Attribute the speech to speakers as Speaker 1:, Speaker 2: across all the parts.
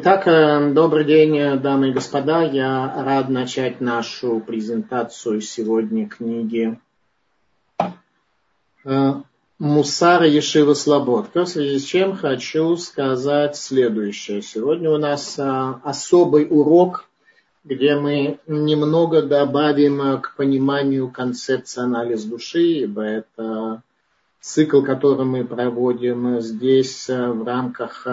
Speaker 1: Итак, э, добрый день, дамы и господа. Я рад начать нашу презентацию сегодня книги э, Мусара Ешива Слободка, в связи с чем хочу сказать следующее. Сегодня у нас э, особый урок, где мы немного добавим к пониманию концепции анализ души, ибо это цикл, который мы проводим здесь в рамках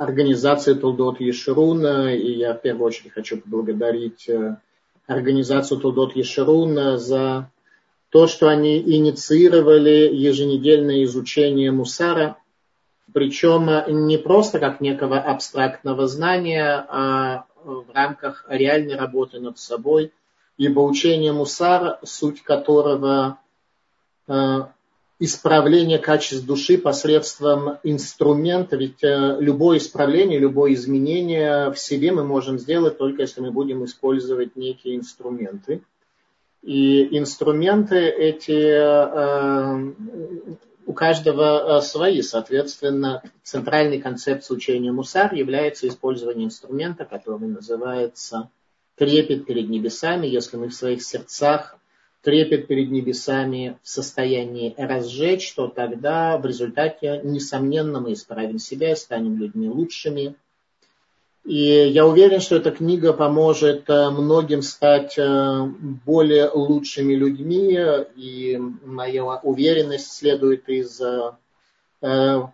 Speaker 1: организации Толдот Ешеруна, и я в первую очередь хочу поблагодарить э, организацию Толдот Ешеруна за то, что они инициировали еженедельное изучение Мусара, причем не просто как некого абстрактного знания, а в рамках реальной работы над собой, ибо учение Мусара, суть которого э, исправление качеств души посредством инструмента, ведь э, любое исправление, любое изменение в себе мы можем сделать только если мы будем использовать некие инструменты. И инструменты эти э, у каждого э, свои. Соответственно, центральной концепцией учения Мусар является использование инструмента, который называется трепет перед небесами. Если мы в своих сердцах трепет перед небесами в состоянии разжечь, то тогда в результате, несомненно, мы исправим себя и станем людьми лучшими. И я уверен, что эта книга поможет э, многим стать э, более лучшими людьми, и моя уверенность следует из э,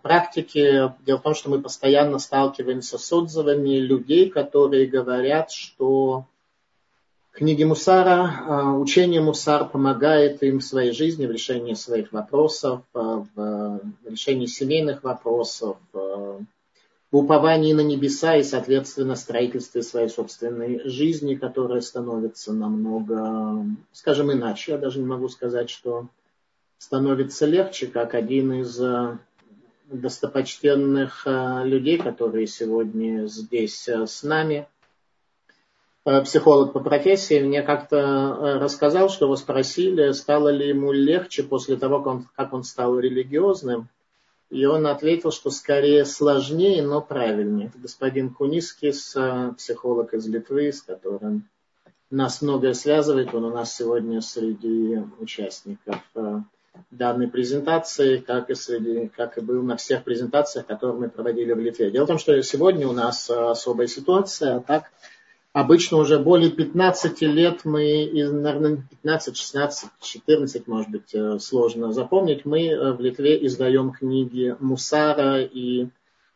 Speaker 1: практики. Дело в том, что мы постоянно сталкиваемся с отзывами людей, которые говорят, что книги Мусара, а, учение Мусар помогает им в своей жизни в решении своих вопросов, а, в решении семейных вопросов, а, в уповании на небеса и, соответственно, строительстве своей собственной жизни, которая становится намного, скажем иначе, я даже не могу сказать, что становится легче, как один из достопочтенных людей, которые сегодня здесь с нами – психолог по профессии, мне как-то э, рассказал, что его спросили, стало ли ему легче после того, как он, как он стал религиозным. И он ответил, что скорее сложнее, но правильнее. Это господин Кунискис, э, психолог из Литвы, с которым нас многое связывает. Он у нас сегодня среди участников данной презентации, как и, среди, как и был на всех презентациях, которые мы проводили в Литве. Дело в том, что сегодня у нас особая ситуация, а так Обычно уже более 15 лет мы, наверное, 15, 16, 14, может быть, э, сложно запомнить, мы э, в Литве издаем книги Мусара и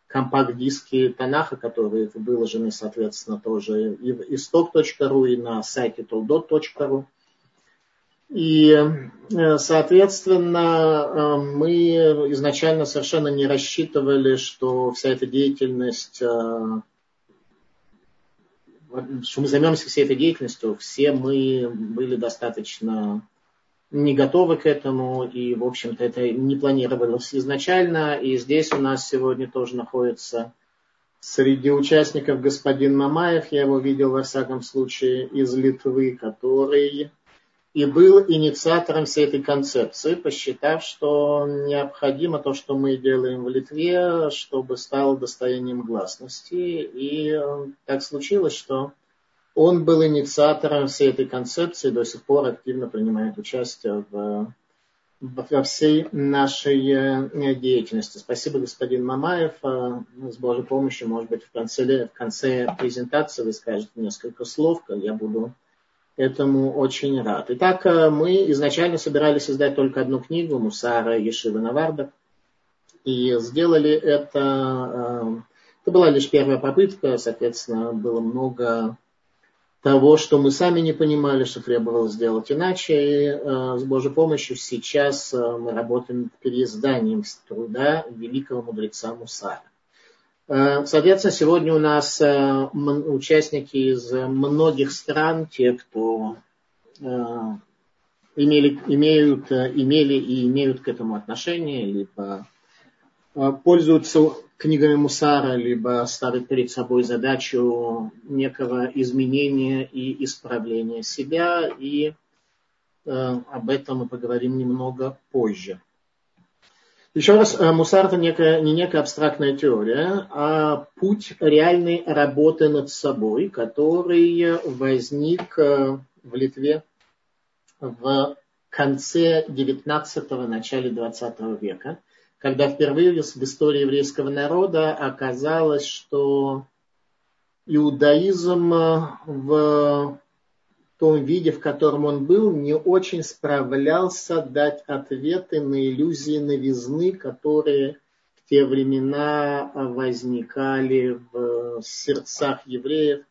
Speaker 1: компакт-диски Танаха, которые выложены, соответственно, тоже и в исток.ру, и на сайте toldot.ru. И, э, соответственно, мы изначально совершенно не рассчитывали, что вся эта деятельность что мы займемся всей этой деятельностью, все мы были достаточно не готовы к этому, и, в общем-то, это не планировалось изначально. И здесь у нас сегодня тоже находится среди участников господин Мамаев, я его видел, во всяком случае, из Литвы, который и был инициатором всей этой концепции, посчитав, что необходимо то, что мы делаем в Литве, чтобы стало достоянием гласности. И э, так случилось, что он был инициатором всей этой концепции, до сих пор активно принимает участие в, во всей нашей э, деятельности. Спасибо, господин Мамаев. Э, с Божьей помощью, может быть, в конце, в конце презентации вы скажете несколько слов, я буду этому очень рад. Итак, э, мы изначально собирались издать только одну книгу Мусара Ешива Наварда. И сделали это... Э, это была лишь первая попытка, соответственно, было много того, что мы сами не понимали, что требовалось сделать иначе. И э, с Божьей помощью сейчас мы работаем над переизданием труда великого мудреца Мусара. Э, соответственно, сегодня у нас э, участники из многих стран, те, кто э, имели, имеют, имели и имеют к этому отношение, либо пользуются книгами Мусара, либо ставят перед собой задачу некого изменения и исправления себя. И об этом мы поговорим немного позже. Еще раз, э, мусар это некая, не некая абстрактная теория, а путь реальной работы над собой, который возник э, в Литве в конце 19-го, начале 20 века, когда впервые в истории еврейского народа оказалось, что иудаизм в том виде, в котором он был, не очень справлялся дать ответы на иллюзии новизны, которые в те времена возникали в сердцах евреев.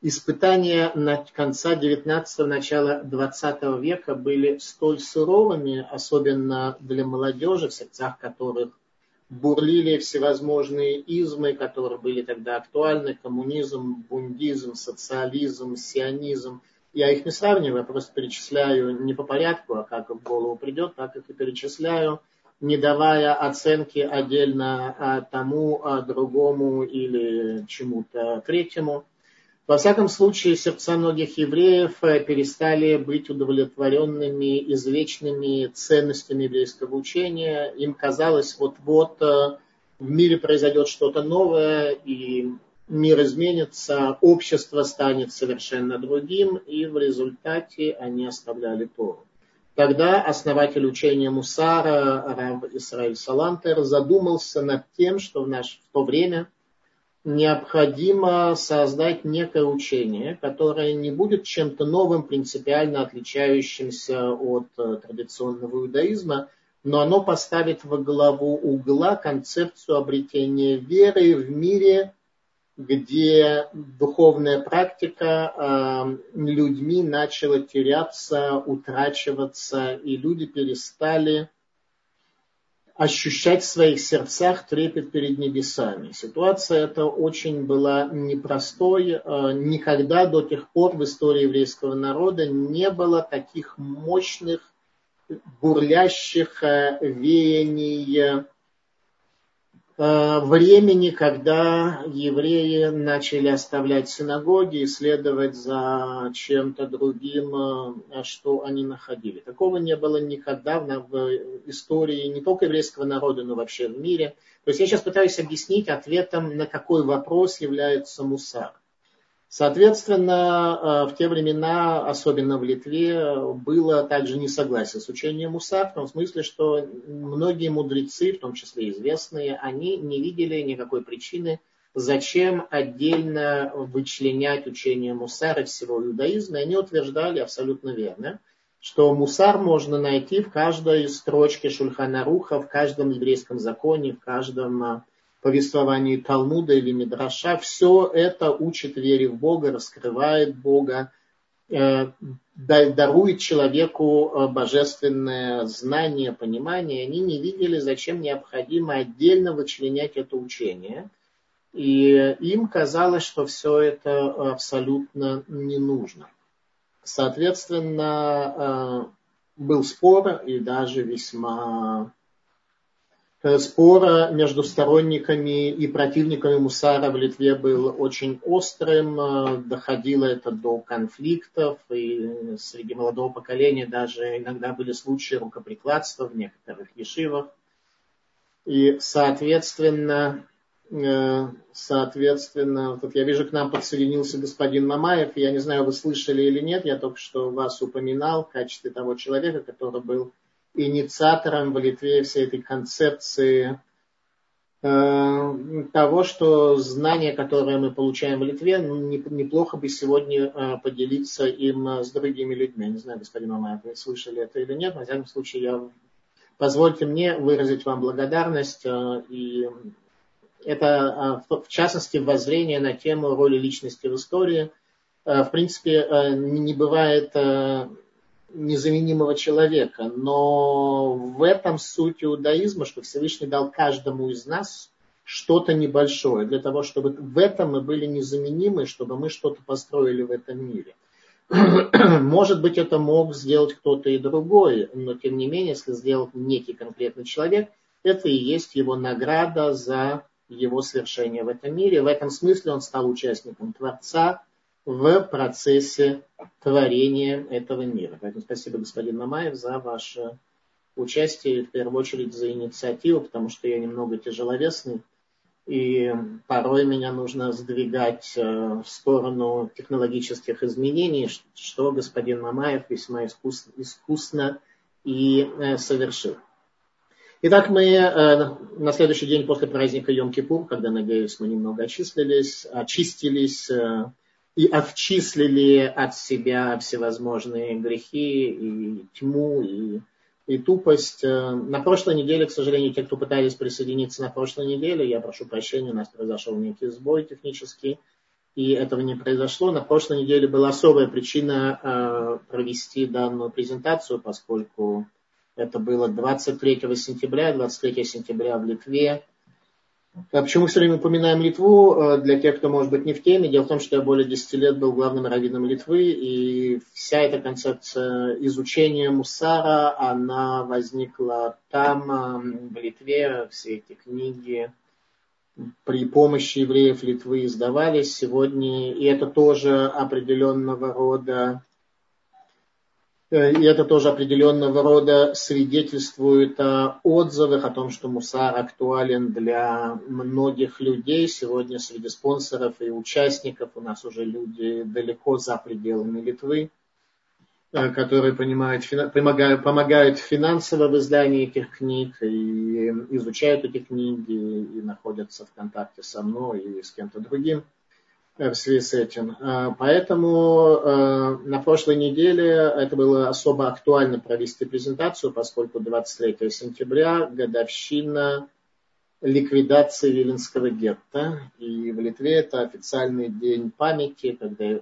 Speaker 1: Испытания на конца 19-го, начала 20 века были столь суровыми, особенно для молодежи, в сердцах которых бурлили всевозможные измы, которые были тогда актуальны, коммунизм, бундизм, социализм, сионизм, я их не сравниваю, я просто перечисляю не по порядку, а как в голову придет, так их и перечисляю, не давая оценки отдельно а, тому, а другому или чему-то третьему. Во всяком случае, сердца многих евреев перестали быть удовлетворенными извечными ценностями еврейского учения. Им казалось, вот-вот э, в мире произойдет что-то новое, и мир изменится, общество станет совершенно другим, и в результате они оставляли Тору. Тогда основатель учения Мусара, Рав Исраиль Салантер, задумался над тем, что в, наш, в то время необходимо создать некое учение, которое не будет чем-то новым, принципиально отличающимся от э, традиционного иудаизма, но оно поставит во главу угла концепцию обретения веры в мире, где духовная практика э, людьми начала теряться, утрачиваться, и люди перестали ощущать в своих сердцах трепет перед небесами. Ситуация эта очень была непростой. Э, никогда до тех пор в истории еврейского народа не было таких мощных, бурлящих э, веяний времени, когда евреи начали оставлять синагоги и следовать за чем-то другим, э, что они находили. Такого не было никогда в истории не только еврейского народа, но вообще в мире. То есть я сейчас пытаюсь объяснить ответом, на какой вопрос является мусар. Соответственно, э, в те времена, особенно в Литве, было также несогласие с учением Муса, в том смысле, что многие мудрецы, в том числе известные, они не видели никакой причины, зачем отдельно вычленять учение Мусара всего иудаизма. И они утверждали абсолютно верно, что Мусар можно найти в каждой строчке Шульхана Руха, в каждом еврейском законе, в каждом э, повествовании Талмуда или Мидраша, все это учит вере в Бога, раскрывает Бога, э, дарует человеку э, божественное знание, понимание. Они не видели, зачем необходимо отдельно вычленять это учение. И им казалось, что все это абсолютно не нужно. Соответственно, э, был спор и даже весьма спора между сторонниками и противниками Мусара в Литве был очень острым, э, доходило это до конфликтов, и среди молодого поколения даже иногда были случаи рукоприкладства в некоторых ешивах. И, соответственно, э, соответственно, вот я вижу, к нам подсоединился господин Мамаев, я не знаю, вы слышали или нет, я только что вас упоминал в качестве того человека, который был инициатором в Литве всей этой концепции э, того, что знания, которые мы получаем в Литве, ну, неплохо бы сегодня э, поделиться им э, с другими людьми. Не знаю, господин Мамаев, вы слышали это или нет, но в всяком случае я позвольте мне выразить вам благодарность и это в частности воззрение на тему роли личности в истории. В принципе, не бывает незаменимого человека. Но в этом суть иудаизма, что Всевышний дал каждому из нас что-то небольшое, для того, чтобы в этом мы были незаменимы, чтобы мы что-то построили в этом мире. Может быть, это мог сделать кто-то и другой, но тем не менее, если сделал некий конкретный человек, это и есть его награда за его свершение в этом мире. В этом смысле он стал участником Творца, в процессе творения этого мира. Поэтому спасибо, господин Мамаев, за ваше участие, в первую очередь за инициативу, потому что я немного тяжеловесный, и порой меня нужно сдвигать э, в сторону технологических изменений, что господин Мамаев весьма искусно, искусно и э, совершил. Итак, мы э, на следующий день после праздника Йом-Кипур, когда, надеюсь, мы немного очистились, очистились и отчислили от себя всевозможные грехи и тьму, и и тупость. Э, на прошлой неделе, к сожалению, те, кто пытались присоединиться на прошлой неделе, я прошу прощения, у нас произошел некий сбой технический, и этого не произошло. На прошлой неделе была особая причина э, провести данную презентацию, поскольку это было 23 сентября, 23 сентября в Литве почему все время упоминаем Литву? Э, для тех, кто, может быть, не в теме, дело в том, что я более 10 лет был главным раввином Литвы, и вся эта концепция изучения Мусара, она возникла там, в Литве, все эти книги при помощи евреев Литвы издавались сегодня, и это тоже определенного рода и это тоже определенного рода свидетельствует о отзывах о том, что мусар актуален для многих людей. Сегодня среди спонсоров и участников у нас уже люди далеко за пределами Литвы, э, которые понимают, помогают, помогают финансово в издании этих книг и изучают эти книги и находятся в контакте со мной и с кем-то другим. Э, в связи с этим. Э, поэтому э, на прошлой неделе это было особо актуально провести презентацию, поскольку 23 сентября годовщина ликвидации Виленского гетто. И в Литве это официальный день памяти, когда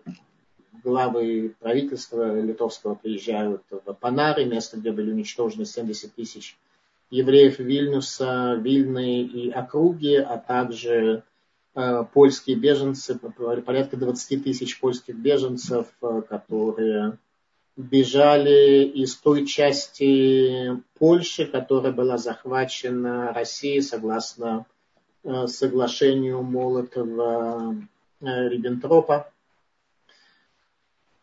Speaker 1: главы правительства литовского приезжают в Панары, место, где были уничтожены 70 тысяч евреев Вильнюса, Вильны и округи, а также польские беженцы, порядка 20 тысяч польских беженцев, э, которые бежали из той части Польши, которая была захвачена Россией согласно э, соглашению Молотова-Риббентропа.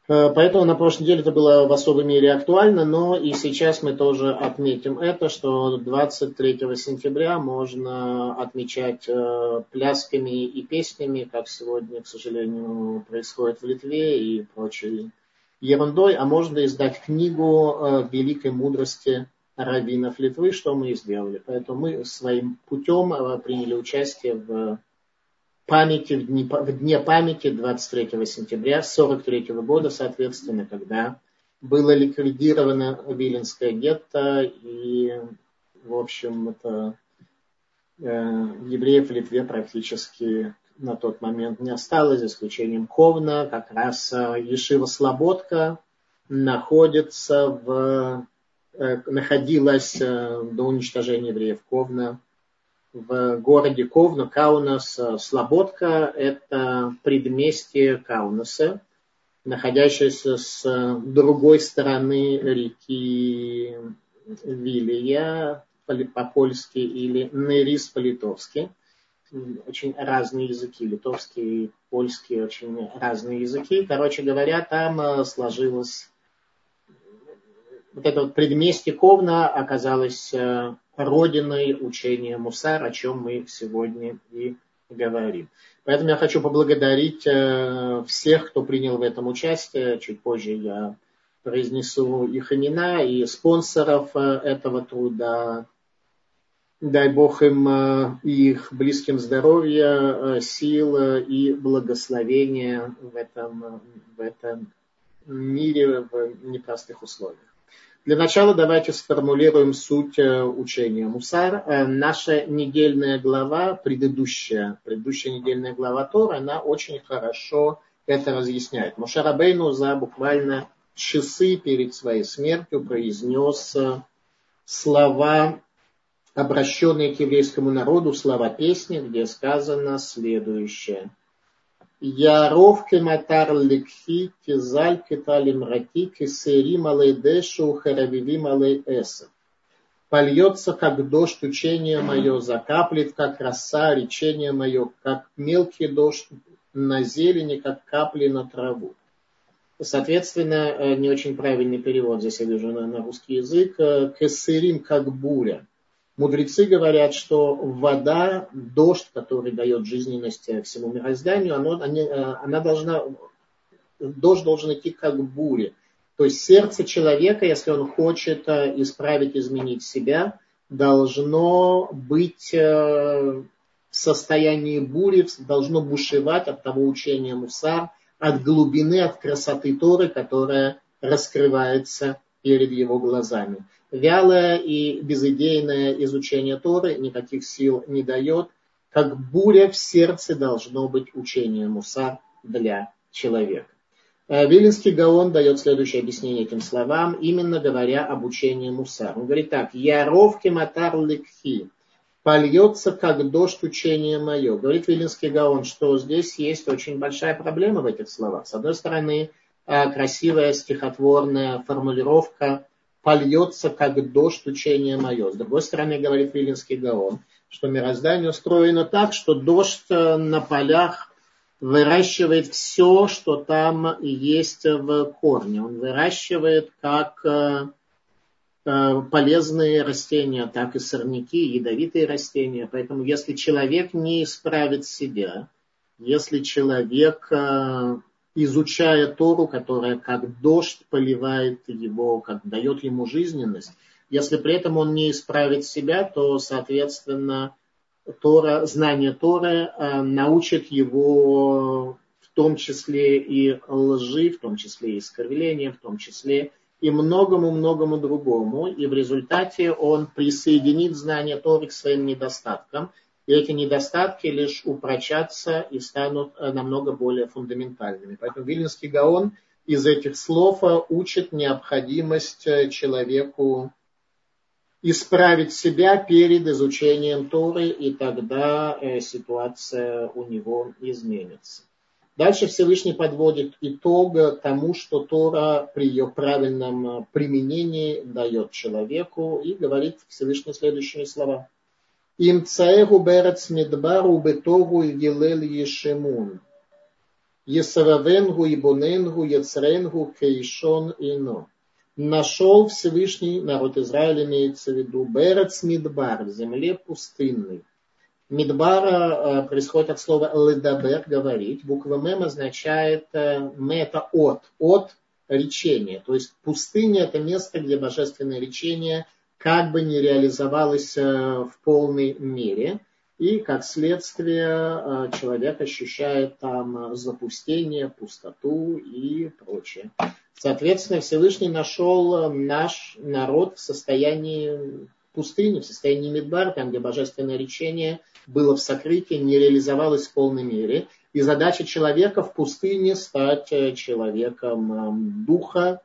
Speaker 1: Э, поэтому на прошлой неделе это было в особой мере актуально, но и сейчас мы тоже отметим это, что 23 сентября можно отмечать э, плясками и песнями, как сегодня, к сожалению, происходит в Литве и прочей ерундой, а можно издать книгу э, великой мудрости раввинов Литвы, что мы и сделали. Поэтому мы своим путем приняли участие в памяти, в дне, в дне памяти 23 сентября 43 года, соответственно, когда было ликвидировано Виленское гетто, и, в общем, это э, евреев в Литве практически на тот момент не осталось, за исключением Ковна. Как раз э, Ешива Слободка находится в, э, находилась э, до уничтожения евреев Ковна в городе Ковна, Каунас, э, Слободка. Это предместье Каунаса, находящееся с другой стороны реки Вилия по-польски или Нерис по-литовски. Очень разные языки, литовский и польский, очень разные языки. Короче говоря, там э, сложилось вот это вот предместье Ковна оказалось э, родиной учения Мусар, о чем мы сегодня и говорим. Поэтому я хочу поблагодарить э, всех, кто принял в этом участие. Чуть позже я произнесу их имена и спонсоров э, этого труда. Дай Бог им их близким здоровья, сил и благословения в этом, в этом мире в непростых условиях. Для начала давайте сформулируем суть э, учения Мусар. Э, наша недельная глава, предыдущая, предыдущая недельная глава Тора, она очень хорошо это разъясняет. Мушарабейну за буквально часы перед своей смертью произнес э, слова, обращенные к еврейскому народу, слова песни, где сказано следующее – Яров кематар ликхи, кизаль киталим рати, кисерим алей дешу, харавивим алей эсов. Польется, как дождь, учение мое, закаплет, как роса, речение мое, как мелкий дождь на зелени, как капли на траву. Соответственно, не очень правильный перевод, здесь я вижу на, на русский язык, кесырим как буря. Мудрецы говорят, что вода, дождь, который дает жизненность всему мирозданию, оно, они, она должна, дождь должен идти как буря. То есть сердце человека, если он хочет исправить, изменить себя, должно быть в состоянии бури, должно бушевать от того учения мусар, от глубины, от красоты Торы, которая раскрывается перед его глазами. Вялое и безыдейное изучение Торы никаких сил не дает. Как буря в сердце должно быть учение Муса для человека. Э, Вилинский Гаон дает следующее объяснение этим словам, именно говоря об учении Муса. Он говорит так, «Яровки матар ликхи» польется, как дождь учение мое. Говорит Вилинский Гаон, что здесь есть очень большая проблема в этих словах. С одной стороны, красивая стихотворная формулировка польется, как дождь учение мое. С другой стороны, говорит Вилинский Гаон, что мироздание устроено так, что дождь э, на полях выращивает все, что там есть в корне. Он выращивает как э, Э, полезные растения, так и сорняки, ядовитые растения. Поэтому если человек не исправит себя, если человек, э, изучая Тору, которая как дождь поливает его, как дает ему жизненность, если при этом он не исправит себя, то, соответственно, Тора, знание Торы э, научит его в том числе и лжи, в том числе и искривления, в том числе и многому-многому другому. И в результате он присоединит знание Торы к своим недостаткам. И эти недостатки лишь упрочатся и станут э, намного более фундаментальными. Поэтому Вильнинский Гаон из этих слов э, учит необходимость э, человеку исправить себя перед изучением Торы, и тогда ситуация у него изменится. Дальше Всевышний подводит итог тому, что Тора при ее правильном применении дает человеку и говорит Всевышний следующие слова. Им цаэгу берец медбару бетогу и гилел ешемун. Есаравенгу и боненгу, яцренгу, кейшон ино. Нашел Всевышний, народ Израиля имеется в виду, берец медбар, земле пустынной Мидбара происходит от слова ледабер, говорить. Буква мем означает ме это от, от речения. То есть пустыня это место, где божественное речение как бы не реализовалось э, в полной мере. И как следствие человек ощущает там запустение, пустоту и прочее. Соответственно, Всевышний нашел наш народ в состоянии пустыни, в состоянии Мидбар, там, где божественное речение – было в сокрытии, не реализовалось в полной мере. И задача человека в пустыне стать э, человеком эм, духа.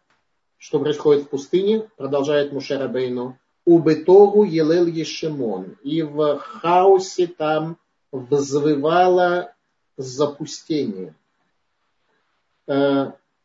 Speaker 1: Что происходит в пустыне? Продолжает Мушера Бейну. У Бетогу елел ешемон. И в хаосе там взвывало запустение.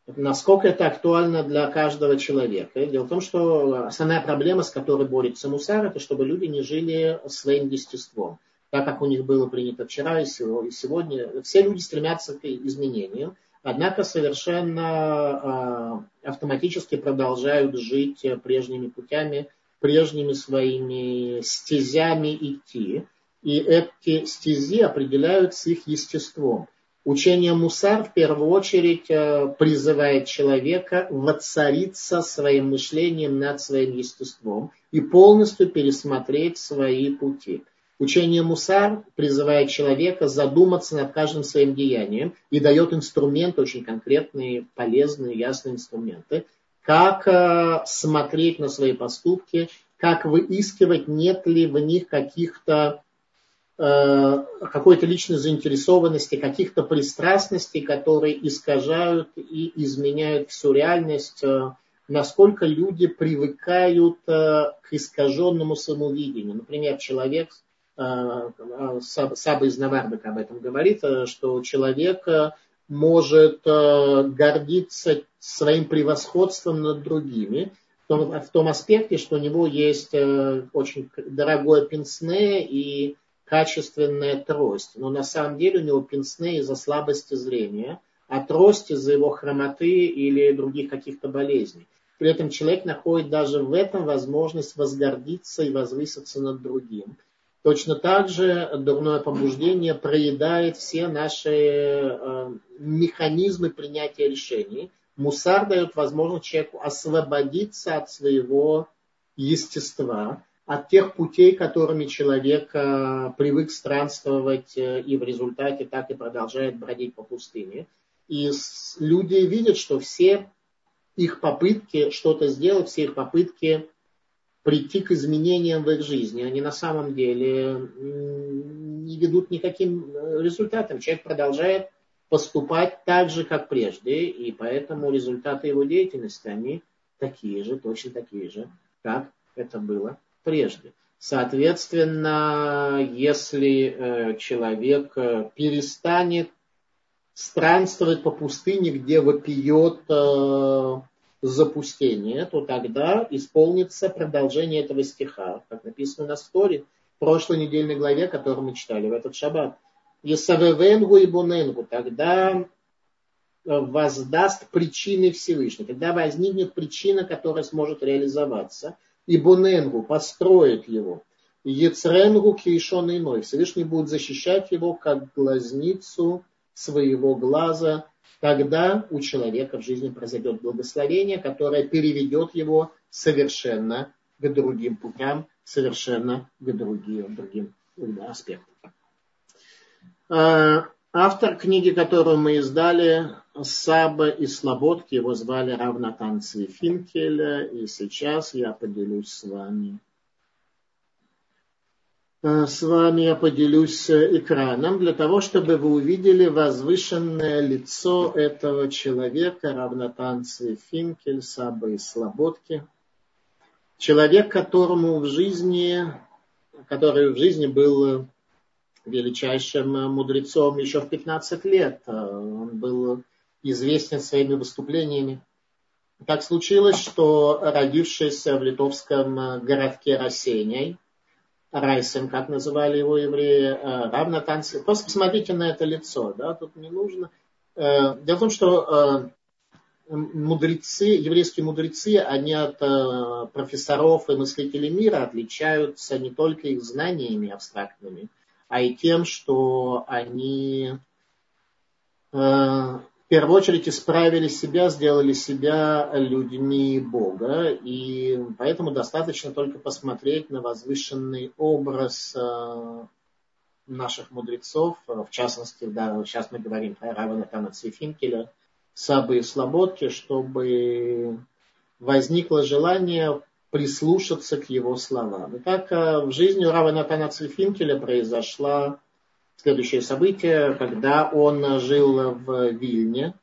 Speaker 1: Насколько это актуально для каждого человека? Дело в том, что основная проблема, с которой борется Мусар, это чтобы люди не жили своим естеством так как у них было принято вчера и сегодня. Все люди стремятся к изменению, однако совершенно а, автоматически продолжают жить прежними путями, прежними своими стезями идти. И эти стези определяются их естеством. Учение Мусар в первую очередь а, призывает человека воцариться своим мышлением над своим естеством и полностью пересмотреть свои пути. Учение Мусар призывает человека задуматься над каждым своим деянием и дает инструменты, очень конкретные, полезные, ясные инструменты, как э, смотреть на свои поступки, как выискивать, нет ли в них каких-то э, какой-то личной заинтересованности, каких-то пристрастностей, которые искажают и изменяют всю реальность, э, насколько люди привыкают к искаженному самовидению. Например, человек Саба из Навардека об этом говорит, что человек может гордиться своим превосходством над другими, в том, в том аспекте, что у него есть очень дорогое пенсне и качественная трость. Но на самом деле у него пенсне из-за слабости зрения, от роста из-за его хромоты или других каких-то болезней. При этом человек находит даже в этом возможность возгордиться и возвыситься над другим. Точно так же дурное побуждение проедает все наши э, механизмы принятия решений. Мусар дает возможность человеку освободиться от своего естества, от тех путей, которыми человек э, привык странствовать э, и в результате так и продолжает бродить по пустыне. И люди видят, что все их попытки что-то сделать, все их попытки прийти к изменениям в их жизни. Они на самом деле не ведут никаким э, результатам. Человек продолжает поступать так же, как прежде, и поэтому результаты его деятельности, они такие же, точно такие же, как это было прежде. Соответственно, если э, человек э, перестанет странствовать по пустыне, где вопиет запустение, то тогда исполнится продолжение этого стиха, как написано на сторе в прошлой недельной главе, которую мы читали в этот шаббат. Есавевенгу и Буненгу, тогда э, воздаст причины Всевышний. Тогда возникнет причина, которая сможет реализоваться. И Буненгу построит его. Ецренгу кейшон иной. Всевышний будет защищать его, как глазницу своего глаза тогда у человека в жизни произойдет благословение, которое переведет его совершенно к другим путям, совершенно к другим, другим аспектам. А, автор книги, которую мы издали, Саба и Слободки, его звали Равнатан Цвифинкель, и сейчас я поделюсь с вами. Э, с вами я поделюсь экраном для того, чтобы вы увидели возвышенное лицо этого человека, равнотанцы Финкель, Сабы и Слободки. Человек, которому в жизни, который в жизни был величайшим мудрецом еще в 15 лет. Он был известен своими выступлениями. Так случилось, что родившись в литовском городке Рассеняй, Райсен, как называли его евреи, э, равно танцы. Просто посмотрите на это лицо, да, тут не нужно. Э, дело в том, что э, мудрецы, еврейские мудрецы, они от профессоров и мыслителей мира отличаются не только их знаниями абстрактными, а и тем, что они в первую очередь исправили себя, сделали себя людьми Бога, и поэтому достаточно только посмотреть на возвышенный образ э, наших мудрецов, в частности, да, сейчас мы говорим про Равана Тана Цифинкеля, Сабы и Слободки, чтобы возникло желание прислушаться к его словам. Итак, э, в жизни у Равана Тана Цифинкеля произошла следующее событие, когда он жил в Вильне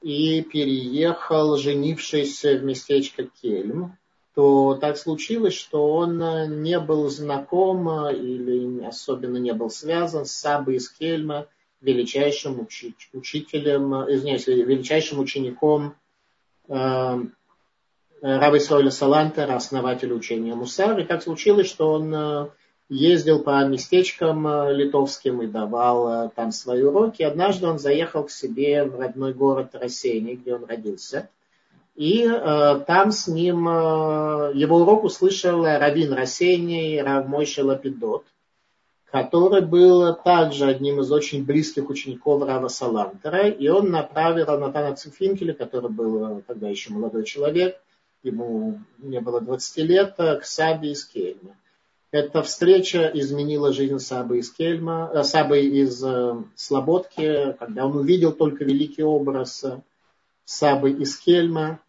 Speaker 1: и переехал, женившись в местечко Кельм, то так случилось, что он не был знаком или особенно не был связан с Сабой из Кельма, величайшим учителем, извиняюсь, величайшим учеником э, Раби Сойля Салантера, основателя учения Мусар. И так случилось, что он ездил по местечкам э, литовским и давал э, там свои уроки. Однажды он заехал к себе в родной город Рассеяний, где он родился. И э, там с ним э, его урок услышал Равин Рассеяний, Рав Мойша Лапидот, который был также одним из очень близких учеников Рава Салантера. И он направил Равнатана Цифинкеля, который был тогда еще молодой человек, ему не было 20 лет, к Саби из Кельма. Эта встреча изменила жизнь Сабы из Кельма, э, Сабы из э, Слободки, когда он увидел только великий образ э, Сабы из Кельма,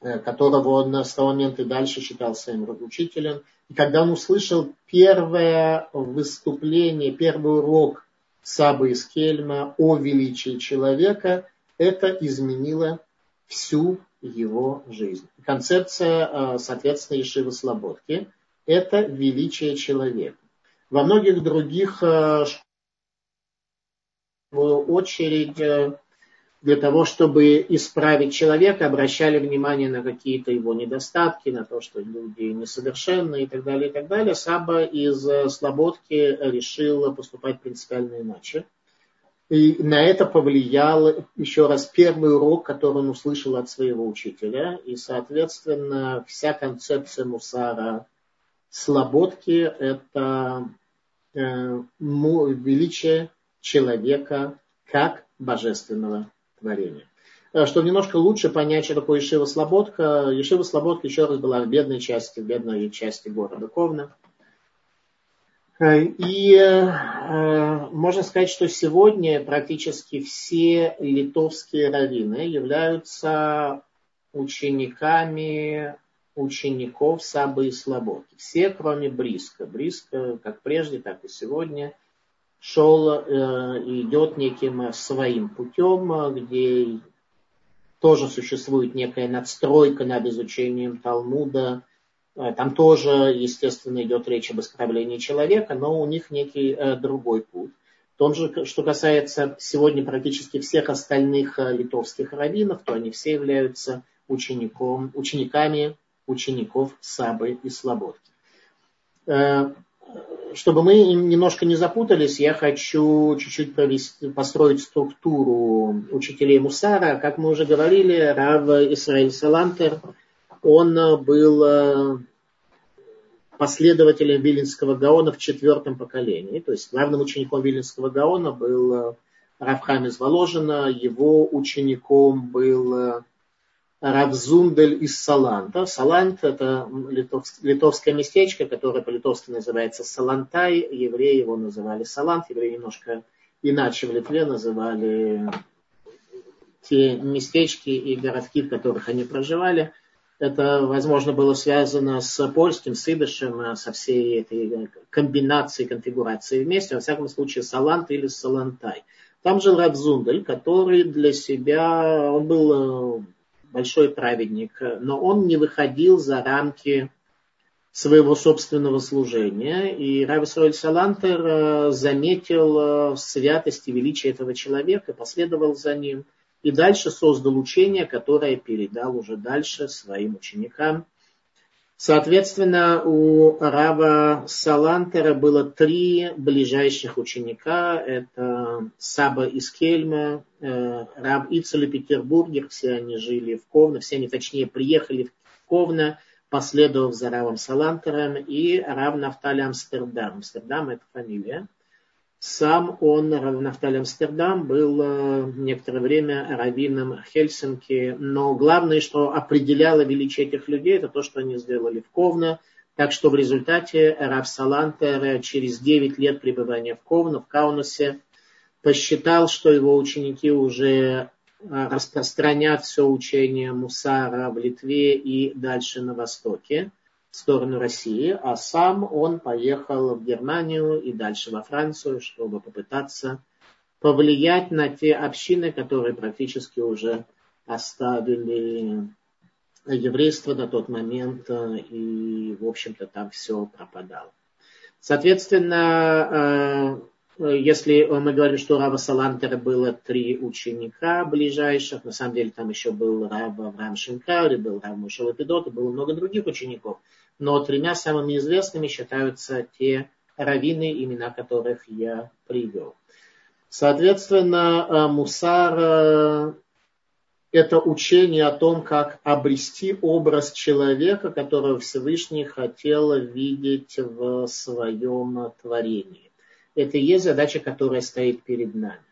Speaker 1: которого он с того момента и дальше считал своим учителем. И когда он услышал первое выступление, первый урок Сабы из Кельма о величии человека, это изменило всю его жизнь. Концепция, соответственно, Ешивы Слободки – это величие человека. Во многих других э, в очередь э, для того, чтобы исправить человека, обращали внимание на какие-то его недостатки, на то, что люди несовершенны и так далее, и так далее. Саба из э, Слободки решил поступать принципиально иначе. И на это повлиял еще раз первый урок, который он услышал от своего учителя. И, соответственно, вся концепция мусара слободки – это э, величие человека как божественного творения. Э, чтобы немножко лучше понять, что такое Ешива Слободка, Ешива Слободка еще раз была в бедной части, в бедной части города Ковна. Э, и э, можно сказать, что сегодня практически все литовские раввины являются учениками учеников Сабы и Слободки. Все, кроме Бриска. Бриска, как прежде, так и сегодня, шел э, и идет неким своим путем, где тоже существует некая надстройка над изучением Талмуда. Э, там тоже, естественно, идет речь об исправлении человека, но у них некий э, другой путь. В том же, что касается сегодня практически всех остальных э, литовских раввинов, то они все являются учеником, учениками учеников Сабы и Слободки чтобы мы немножко не запутались, я хочу чуть-чуть провести, построить структуру учителей Мусара. Как мы уже говорили, Рав Исраиль Салантер, он был э, последователем Виленского Гаона в четвертом поколении. То есть главным учеником Виленского Гаона был э, Рав Хамис Воложина, его учеником был э, Равзундель из Саланта. Салант – это литовское местечко, которое по-литовски называется Салантай. Евреи его называли Салант. Евреи немножко иначе в Литве называли те местечки и городки, в которых они проживали. Это, возможно, было связано с польским, с идышем, со всей этой комбинацией, конфигурацией вместе. Во всяком случае, Салант или Салантай. Там жил Равзундель, который для себя, он был большой праведник, но он не выходил за рамки своего собственного служения. И Рави Сроэль Салантер э, заметил э, святость и величие этого человека, последовал за ним и дальше создал учение, которое передал уже дальше своим ученикам. Соответственно, у Рава Салантера было три ближайших ученика. Это Саба из Кельма, э, Рав Ицель Петербургер, все они жили в Ковно, все они точнее приехали в Ковно, последовав за Равом Салантером, и Рав Нафтали Амстердам. Амстердам – это фамилия. Сам он, Равнафталь Амстердам, был э, некоторое время раввином Хельсинки, но главное, что определяло величие этих людей, это то, что они сделали в Ковно. Так что в результате Рав Салантер через 9 лет пребывания в Ковно, в Каунасе, посчитал, что его ученики уже э, распространят все учение Мусара в Литве и дальше на Востоке в сторону России, а сам он поехал в Германию и дальше во Францию, чтобы попытаться повлиять на те общины, которые практически уже оставили еврейство на тот момент, и, в общем-то, там все пропадало. Соответственно, э, если мы говорим, что у Рава Салантера было три ученика ближайших, на самом деле там еще был Рав Авраам Шинкари, был Рав Мушел Педот, было много других учеников – но тремя самыми известными считаются те раввины, имена которых я привел. Соответственно, э, мусар э, – это учение о том, как обрести образ человека, которого Всевышний хотел видеть в своем творении. Это и есть задача, которая стоит перед нами.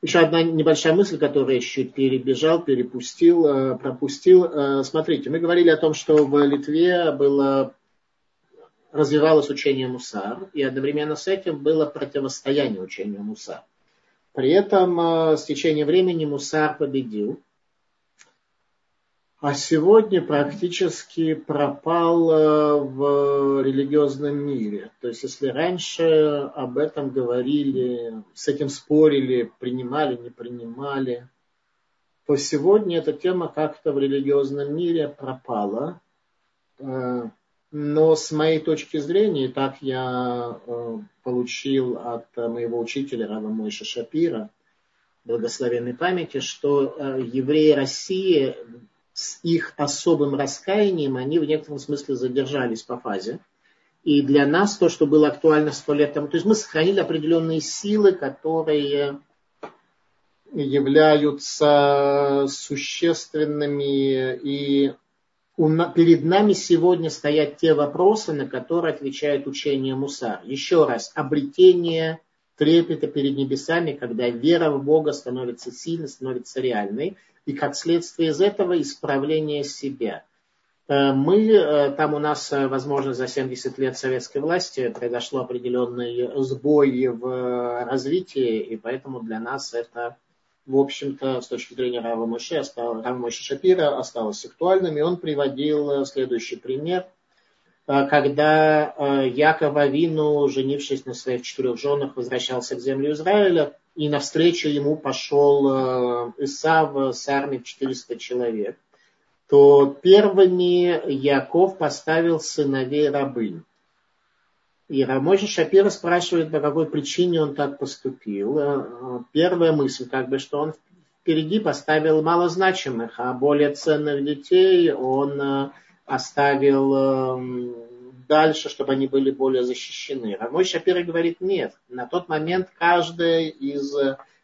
Speaker 1: Еще одна небольшая мысль, которую я чуть перебежал, перепустил, э, пропустил. Э, смотрите, мы говорили о том, что в Литве было, развивалось учение Мусар, и одновременно с этим было противостояние учению Мусар. При этом э, с течением времени Мусар победил, а сегодня практически пропал э, в религиозном мире. То есть, если раньше об этом говорили, с этим спорили, принимали, не принимали, то сегодня эта тема как-то в религиозном мире пропала. Э, но с моей точки зрения, и так я э, получил от моего учителя Рава Мойша Шапира, благословенной памяти, что евреи России с их особым раскаянием они в некотором смысле задержались по фазе. И для нас то, что было актуально сто лет тому, то есть мы сохранили определенные силы, которые являются существенными и перед нами сегодня стоят те вопросы, на которые отвечает учение Мусар. Еще раз, обретение трепета перед небесами, когда вера в Бога становится сильной, становится реальной, и как следствие из этого исправление себя. Э, мы, э, там у нас, э, возможно, за 70 лет советской власти произошло определенный сбой в развитии, и поэтому для нас это, в общем-то, с точки зрения Рава Моше, Рава Моше Шапира осталось актуальным, и он приводил следующий пример – когда э, Яков Авину, женившись на своих четырех женах, возвращался в землю Израиля, и навстречу ему пошел э, Исав с армией в 400 человек, то первыми Яков поставил сыновей рабынь. И Рамойша Шапира спрашивает, по какой причине он так поступил. Первая мысль, как бы, что он впереди поставил малозначимых, а более ценных детей он оставил эм, дальше, чтобы они были более защищены. Рамой Шапира говорит, нет, на тот момент каждая из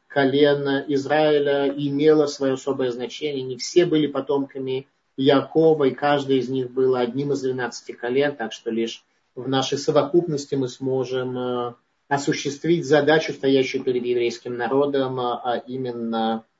Speaker 1: колен Израиля имела свое особое значение. Не все были потомками Якова, и каждый из них был одним из 12 колен, так что лишь в нашей совокупности мы сможем э, осуществить задачу, стоящую перед еврейским народом, а именно Э,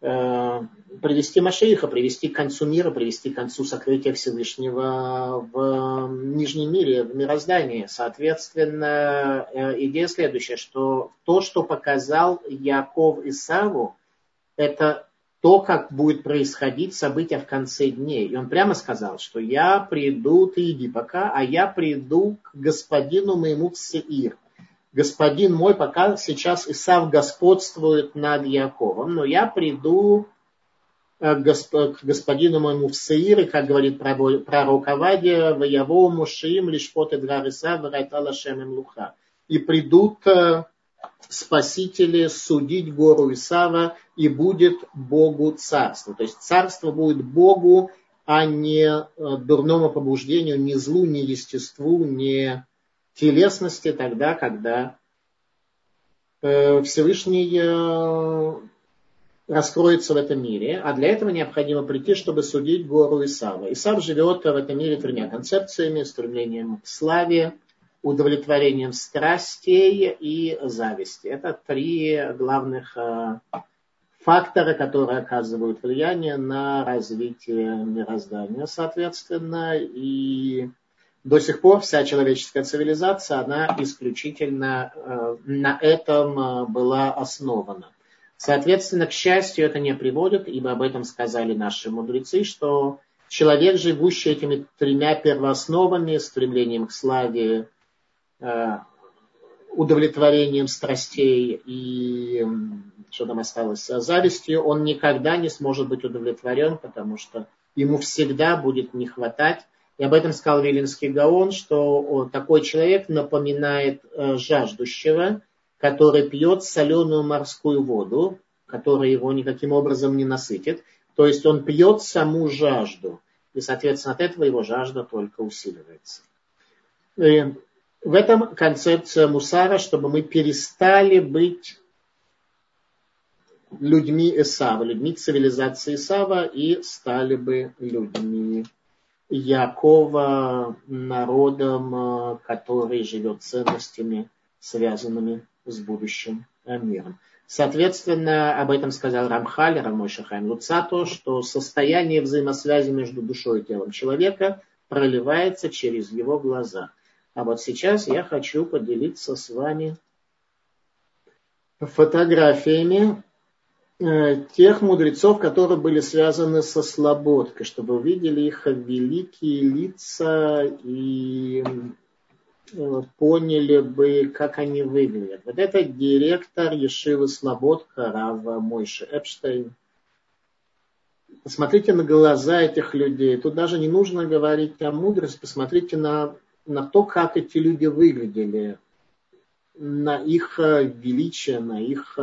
Speaker 1: привести Машеиха, привести к концу мира, привести к концу сокрытия Всевышнего в нижнем мире, в мироздании. Соответственно, э, идея следующая, что то, что показал Яков Исаву, это то, как будет происходить события в конце дней. И он прямо сказал, что я приду, ты иди пока, а я приду к господину моему в Сеир господин мой, пока сейчас Исав господствует над Яковом, но я приду э, к господину моему в Сеир, и, как говорит пророк Авадия, в Яво Мушиим лишь пот Эдгар Исав, Райтала Шемем Луха. И придут э, спасители судить гору Исава, и будет Богу царство. То есть царство будет Богу, а не э, дурному побуждению, ни злу, ни естеству, ни телесности тогда, когда э, Всевышний э, раскроется в этом мире, а для этого необходимо прийти, чтобы судить гору Исава. Исав живет в этом мире тремя концепциями, стремлением к славе, удовлетворением страстей и зависти. Это три главных э, фактора, которые оказывают влияние на развитие мироздания, соответственно, и до сих пор вся человеческая цивилизация, она исключительно э, на этом э, была основана. Соответственно, к счастью, это не приводит, ибо об этом сказали наши мудрецы, что человек, живущий этими тремя первоосновами, стремлением к славе, э, удовлетворением страстей и, что там осталось, завистью, он никогда не сможет быть удовлетворен, потому что ему всегда будет не хватать и об этом сказал Вилинский Гаон, что такой человек напоминает э, жаждущего, который пьет соленую морскую воду, которая его никаким образом не насытит. То есть он пьет саму жажду. И, соответственно, от этого его жажда только усиливается. И в этом концепция Мусара, чтобы мы перестали быть людьми Исава, людьми цивилизации Исава и стали бы людьми Якова народом, э, который живет ценностями, связанными с будущим миром. Соответственно, об этом сказал Рамхаль, Рамой Шахайм Луцато, что состояние взаимосвязи между душой и телом человека проливается через его глаза. А вот сейчас я хочу поделиться с вами фотографиями Э, тех мудрецов, которые были связаны со слободкой, чтобы увидели их великие лица и э, поняли бы, как они выглядят. Вот это директор Ешивы Слободка, Рава Мойши Эпштейн. Посмотрите на глаза этих людей. Тут даже не нужно говорить о мудрости. Посмотрите на, на то, как эти люди выглядели. На их э, величие, на их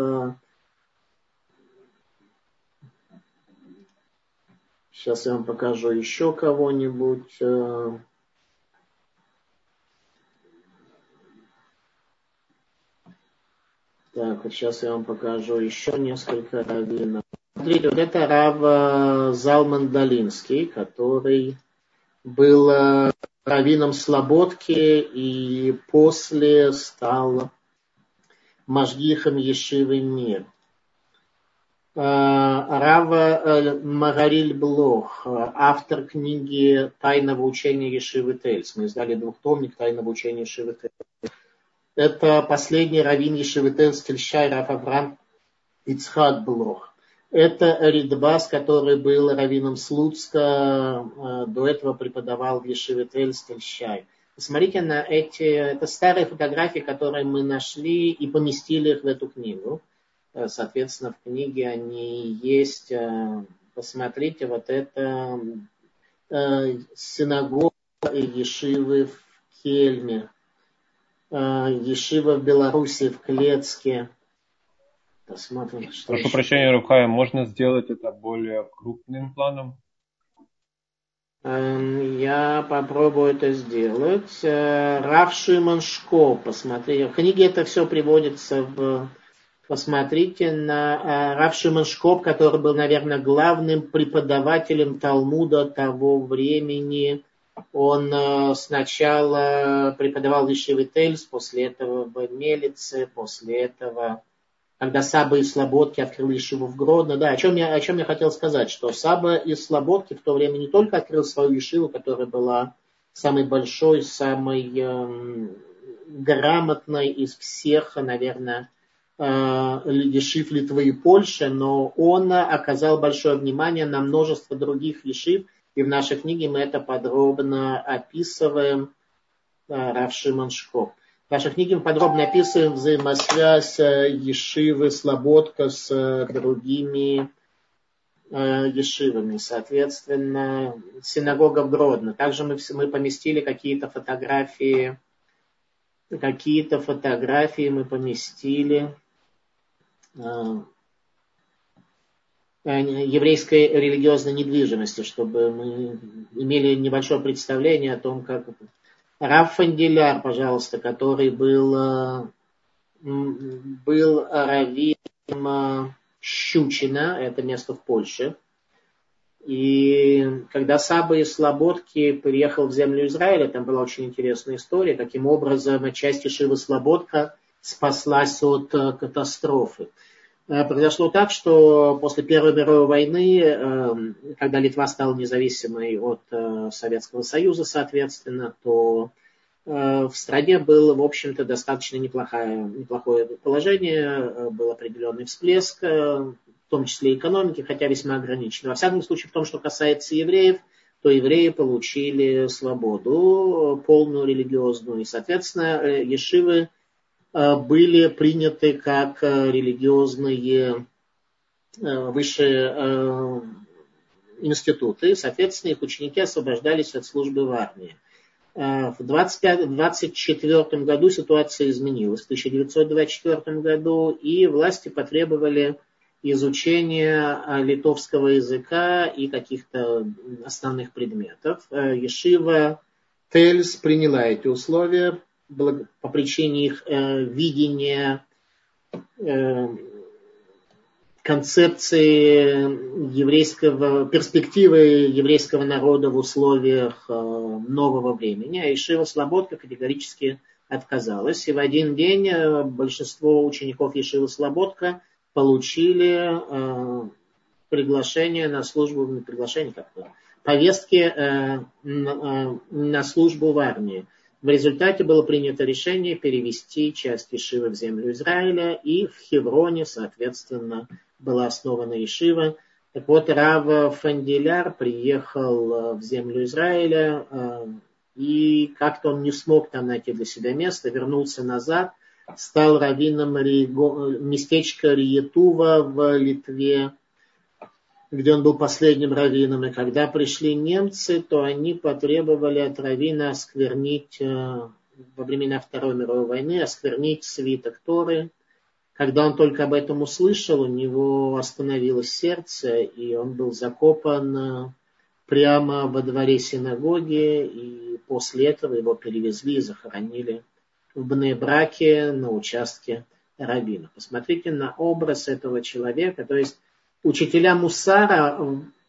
Speaker 1: Сейчас я вам покажу еще кого-нибудь. Э. Так, вот сейчас я вам покажу еще несколько раввинов. Смотрите, вот это Рав Залман Долинский, который был э, раввином Слободки и после стал Машгихом Ешивы Мир. Э, Рава э, Магариль Блох, автор книги «Тайного учения Ешивы Тельс». Мы издали двухтомник «Тайного учения Ешивы Тельс». Это последний раввин Ешивы Тельс Тельщай Раф Авраам Ицхак Блох. Это Ридбас, который был раввином Слуцка, э, до этого преподавал в Ешиве Тельс Тельщай. Посмотрите на эти, это старые фотографии, которые мы нашли и поместили их в эту книгу. Э, соответственно, в книге они есть. Э, посмотрите, вот это э, синагога ешивы в Кельме, ешива в Беларуси, в Клецке.
Speaker 2: Посмотрим, что Прошу еще. прощения, Рукая, можно сделать это более крупным планом?
Speaker 1: Эм, я попробую это сделать. Раф Шимон Шко, посмотри. В книге это все приводится в посмотрите на э, Рав Шимон Шкоп, который был, наверное, главным преподавателем Талмуда того времени. Он э, сначала преподавал в Ишиве Тельс, после этого в Мелице, после этого, когда Саба из Слободки открыл Ишиву в Гродно. Да, о чем, я, о чем я хотел сказать, что Саба из Слободки в то время не только открыл свою Ишиву, которая была самой большой, самой эм, грамотной из всех, наверное, Ешив Литвы и Польши, но он оказал большое внимание на множество других ешив, и в нашей книге мы это подробно описываем. Рав Шимон. В нашей книге мы подробно описываем взаимосвязь Ешивы Слободка с другими Ешивами. Соответственно, синагога в Гродно. Также мы, мы поместили какие-то фотографии, какие-то фотографии мы поместили Э, еврейской религиозной недвижимости, чтобы мы имели небольшое представление о том, как. Раф Фанделяр, пожалуйста, который был, э, был раввином Щучина, это место в Польше. И когда Саба из Слободки приехал в землю Израиля, там была очень интересная история, каким образом часть Шивы Слободка спаслась от э, катастрофы. Э, произошло так, что после Первой мировой войны, эм, когда Литва стала независимой от э, Советского Союза, соответственно, то э, в стране было, в общем-то, достаточно неплохое, неплохое положение, был определенный всплеск, в том числе экономики, хотя весьма ограниченный. Во всяком случае, в том, что касается евреев, то евреи получили свободу полную религиозную, и, соответственно, ешивы были приняты как э, религиозные э, высшие институты. Соответственно, их ученики освобождались от службы в армии. В 1924 году ситуация изменилась, в 1924 году, и власти потребовали изучения литовского языка и каких-то основных предметов. Ешива Тельс приняла эти условия, по причине их э, видения э, концепции еврейского, перспективы еврейского народа в условиях э, нового времени. А Ишива Слободка категорически отказалась. И в один день э, большинство учеников Ешивы Слободка получили э, приглашение на службу, не приглашение как-то, повестки э, на, э, на службу в армии. В результате было принято решение перевести часть Ишивы в землю Израиля, и в Хевроне, соответственно, была основана Ишива. Так вот, Рава Фандиляр приехал э, в землю Израиля, э, и как-то он не смог там найти для себя место, вернулся назад, стал раввином местечка Риетува в Литве, где он был последним раввином. И когда пришли немцы, то они потребовали от раввина осквернить э, во времена Второй мировой войны, осквернить свиток Торы. Когда он только об этом услышал, у него остановилось сердце, и он был закопан э, прямо во дворе синагоги, и после этого его перевезли и захоронили в Бнебраке на участке раввинов. Посмотрите на образ этого человека. То есть учителя Мусара,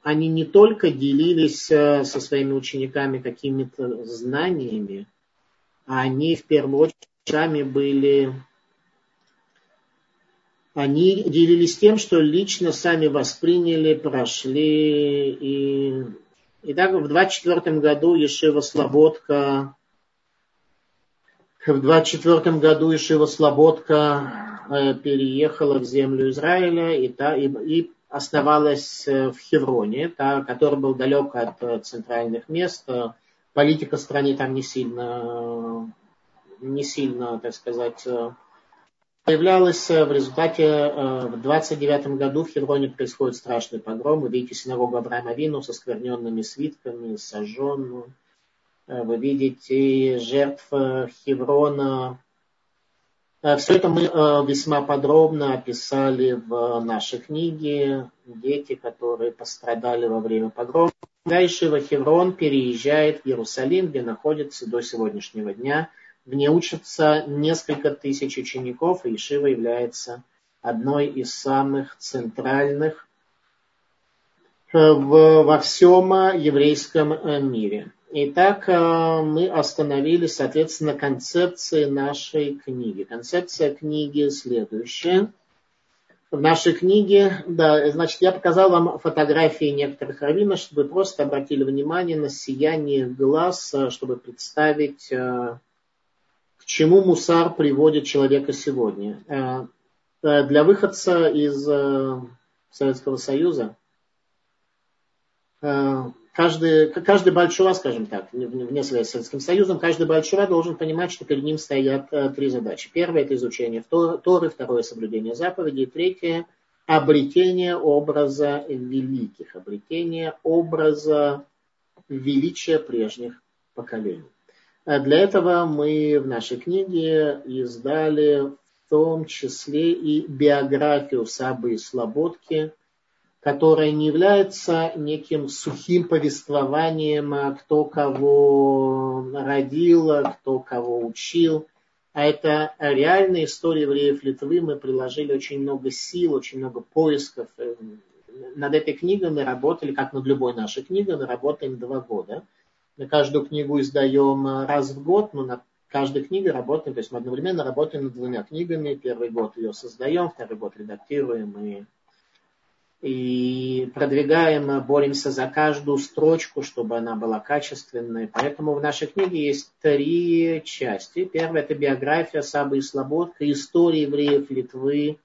Speaker 1: они не только делились э, со своими учениками какими-то знаниями, а они в первую очередь сами были они делились тем, что лично сами восприняли, прошли. И, и так в 24 году Ешива Слободка в 24 году Ишива Слободка э, переехала в землю Израиля и, та, и, и основалась э, в Хевроне, та, который был далек от э, центральных мест. Политика в стране там не сильно, не сильно, так сказать, появлялась в результате в 29 году в Хевроне происходит страшный погром. Вы видите синагогу Авраама Вину со скверненными свитками, сожженную. Э, вы видите жертв э, Хеврона. Э, Все это мы весьма подробно описали в нашей книге. Дети, которые пострадали во время погрома. Дальше в Хеврон переезжает в Иерусалим, где находится до сегодняшнего дня. В учатся несколько тысяч учеников, и Ишива является одной из самых центральных во всем еврейском мире. Итак, э, мы остановились, соответственно, концепции нашей книги. Концепция книги следующая. В нашей книге, да, значит, я показал вам фотографии некоторых раввинов, чтобы вы просто обратили внимание на сияние глаз, э, чтобы представить, э, к чему мусар приводит человека сегодня. Для выходца из Советского Союза каждый, каждый большова, скажем так, вне связи с Советским Союзом, каждый большова должен понимать, что перед ним стоят э, три задачи. Первое – это изучение Торы, второе – соблюдение заповедей, третье – обретение образа великих, обретение образа величия прежних поколений. А для этого мы в нашей книге издали в том числе и биографию Сабы Слободки, которая не является неким сухим повествованием, кто кого родил, кто кого учил, а это реальная история евреев Литвы. Мы приложили очень много сил, очень много поисков. Над этой книгой мы работали, как над любой нашей книгой, мы работаем два года. Мы каждую книгу издаем раз в год, но над каждой книгой работаем, то есть мы одновременно работаем над двумя книгами. Первый год ее создаем, второй год редактируем и и продвигаем, боремся за каждую строчку, чтобы она была качественной. Поэтому в нашей книге есть три части. Первая – это биография Сабы и Слободка, история евреев Литвы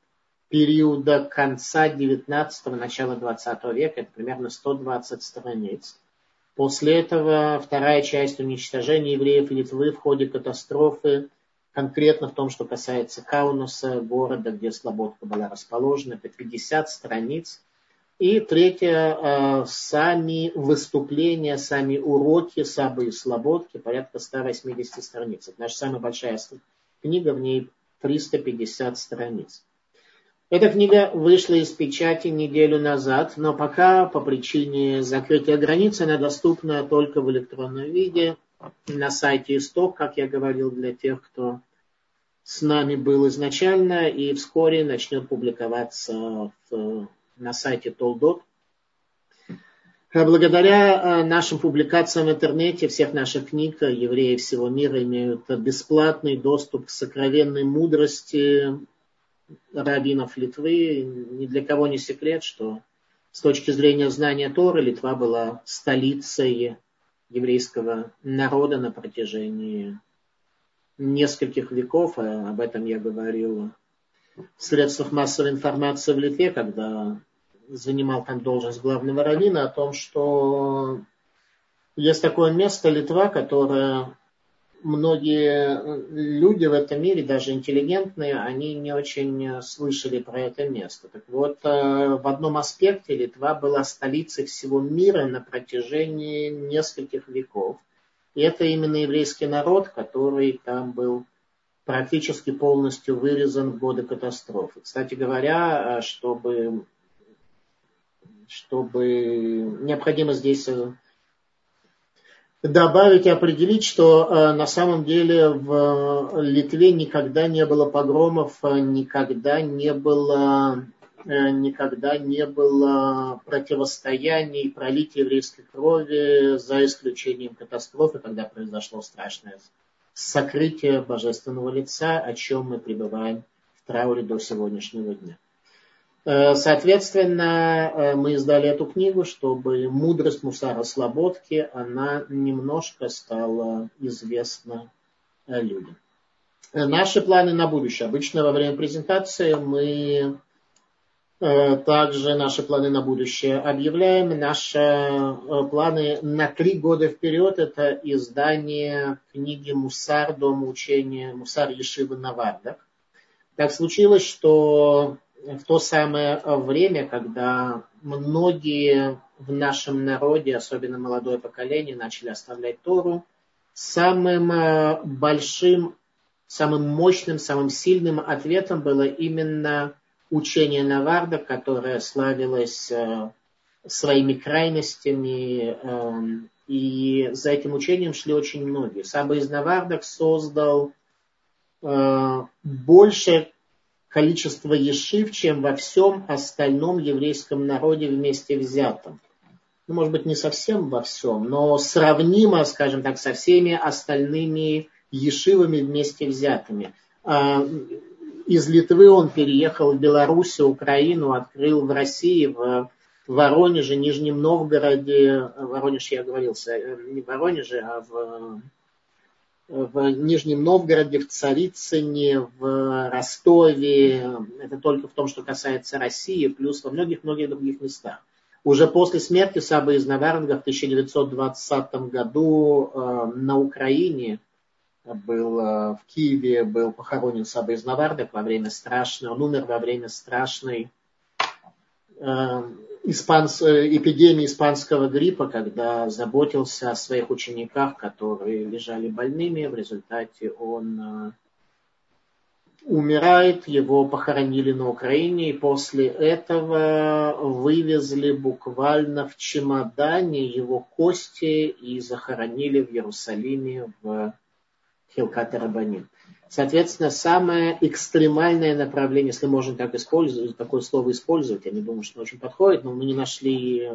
Speaker 1: периода конца 19-го, начала 20 века. Это примерно 120 страниц. После этого вторая часть уничтожения евреев Литвы в ходе катастрофы конкретно в том, что касается Каунуса, города, где Слободка была расположена, это 50 страниц. И третье, э, сами выступления, сами уроки Сабы и Слободки, порядка 180 страниц. Это наша самая большая книга, в ней 350 страниц. Эта книга вышла из печати неделю назад, но пока по причине закрытия границ она доступна только в электронном виде на сайте Исток, как я говорил, для тех, кто с нами был изначально, и вскоре начнет публиковаться в, на сайте Толдот. Благодаря э, нашим публикациям в интернете всех наших книг евреи всего мира имеют бесплатный доступ к сокровенной мудрости раввинов Литвы. Ни для кого не секрет, что с точки зрения знания Торы Литва была столицей еврейского народа на протяжении нескольких веков, а об этом я говорил в средствах массовой информации в Литве, когда занимал там должность главного раввина, о том, что есть такое место Литва, которое многие люди в этом мире, даже интеллигентные, они не очень слышали про это место. Так вот, э, в одном аспекте Литва была столицей всего мира на протяжении нескольких веков. И это именно еврейский народ, который там был практически полностью вырезан в годы катастрофы. Кстати говоря, э, чтобы, чтобы необходимо здесь э, добавить и определить, что э, на самом деле в Литве никогда не было погромов, э, никогда не было э, никогда не было противостояний, пролития еврейской крови, за исключением катастрофы, когда произошло страшное сокрытие божественного лица, о чем мы пребываем в трауре до сегодняшнего дня. Э, соответственно, э, мы издали эту книгу, чтобы мудрость Мусара Слободки, она немножко стала известна э, людям. Наши планы на будущее. Обычно во время презентации мы также наши планы на будущее объявляем. Наши планы на три года вперед это издание книги Мусар, Дом учения, Мусар Ешивы Навардак. Так случилось, что в то самое время, когда многие в нашем народе, особенно молодое поколение, начали оставлять Тору, самым э, большим, самым мощным, самым сильным ответом было именно учение Наварда, которое славилось э, своими крайностями, эм, и за этим учением шли очень многие. Саба из Навардак создал э, больше количество ешив, чем во всем остальном еврейском народе вместе взятом. Ну, может быть, не совсем во всем, но сравнимо, скажем так, со всеми остальными ешивами вместе взятыми. А, из Литвы он переехал в Беларусь, Украину, открыл в России, в Воронеже, Нижнем Новгороде, Воронеж я говорил, не в Воронеже, а в в Нижнем Новгороде, в Царицыне, в Ростове. Это только в том, что касается России, плюс во многих-многих других местах. Уже после смерти Сабы из Наварнга в 1920 году э, на Украине был э, в Киеве был похоронен Саба из Навардак во время страшной, он умер во время страшной э, испанс, э, эпидемии испанского гриппа, когда заботился о своих учениках, которые лежали больными. В результате он э, умирает, его похоронили на Украине, и после этого вывезли буквально в чемодане его кости и захоронили в Иерусалиме в Хилкат Рабаним. Соответственно, самое экстремальное направление, если можно так использовать, такое слово использовать, я не думаю, что оно очень подходит, но мы не нашли э,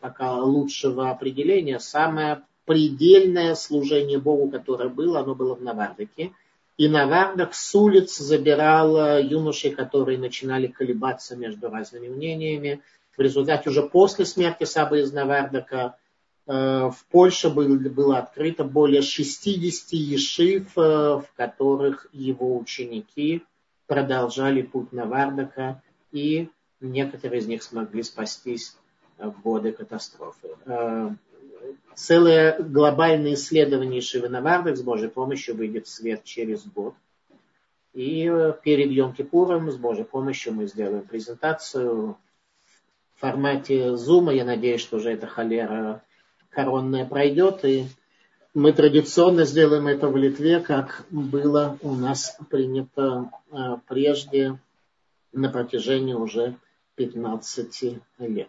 Speaker 1: пока лучшего определения, самое предельное служение Богу, которое было, оно было в Навардаке. И Навардак с улиц забирал юношей, которые начинали колебаться между разными мнениями. В результате уже после смерти Сабы из Навардака Э, в Польше было открыто более 60 ешив, э, в которых его ученики продолжали путь на и некоторые из них смогли спастись в годы катастрофы. Э, целое глобальное исследование Шивы Навардак с Божьей помощью выйдет в свет через год. И перед Йом-Кипуром с Божьей помощью мы сделаем презентацию в формате Зума. Я надеюсь, что уже эта холера коронная пройдет, и мы традиционно сделаем это в Литве, как было у нас принято а, прежде на протяжении уже 15 лет.